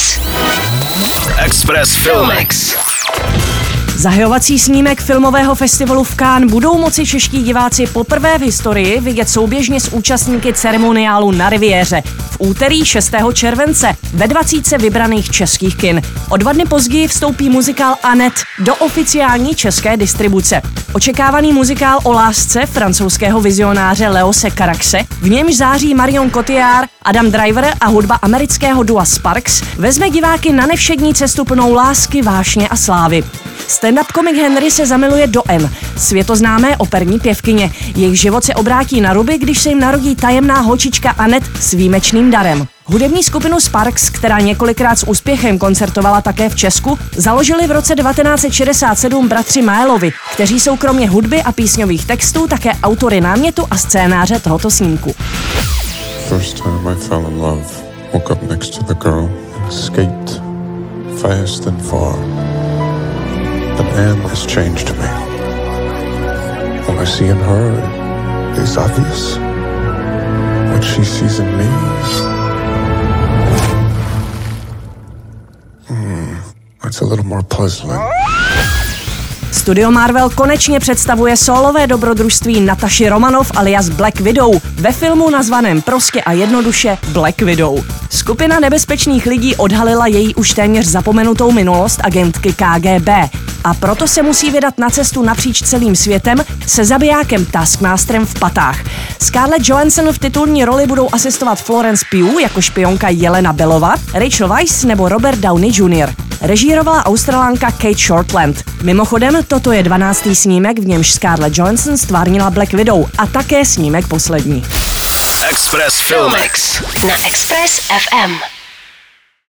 Express. Express Filmex. Zahajovací snímek filmového festivalu v Cannes budou moci čeští diváci poprvé v historii vidět souběžně s účastníky ceremoniálu na Riviéře v úterý 6. července ve 20 vybraných českých kin. O dva dny později vstoupí muzikál Anet do oficiální české distribuce. Očekávaný muzikál o lásce francouzského vizionáře Leose Caraxe, v němž září Marion Cotillard, Adam Driver a hudba amerického dua Sparks vezme diváky na nevšední cestu plnou lásky, vášně a slávy. Stand-up komik Henry se zamiluje do M, světoznámé operní pěvkyně. Jejich život se obrátí na ruby, když se jim narodí tajemná holčička Anet s výjimečným darem. Hudební skupinu Sparks, která několikrát s úspěchem koncertovala také v Česku, založili v roce 1967 bratři Maelovi, kteří jsou kromě hudby a písňových textů také autory námětu a scénáře tohoto snímku. First time I fell in love, woke up next to the girl, escaped fast and far. But Anne has changed me. What I see in her is obvious. What she sees in me hmm, It's a little more puzzling. Studio Marvel konečně představuje solové dobrodružství Nataši Romanov alias Black Widow ve filmu nazvaném prostě a jednoduše Black Widow. Skupina nebezpečných lidí odhalila její už téměř zapomenutou minulost agentky KGB a proto se musí vydat na cestu napříč celým světem se zabijákem Taskmasterem v patách. Scarlett Johansson v titulní roli budou asistovat Florence Pugh jako špionka Jelena Belova, Rachel Weisz nebo Robert Downey Jr. Režírovala australánka Kate Shortland. Mimochodem, toto je 12. snímek, v němž Scarlett Johansson stvárnila Black Widow a také snímek poslední. Express Filmex na Express FM.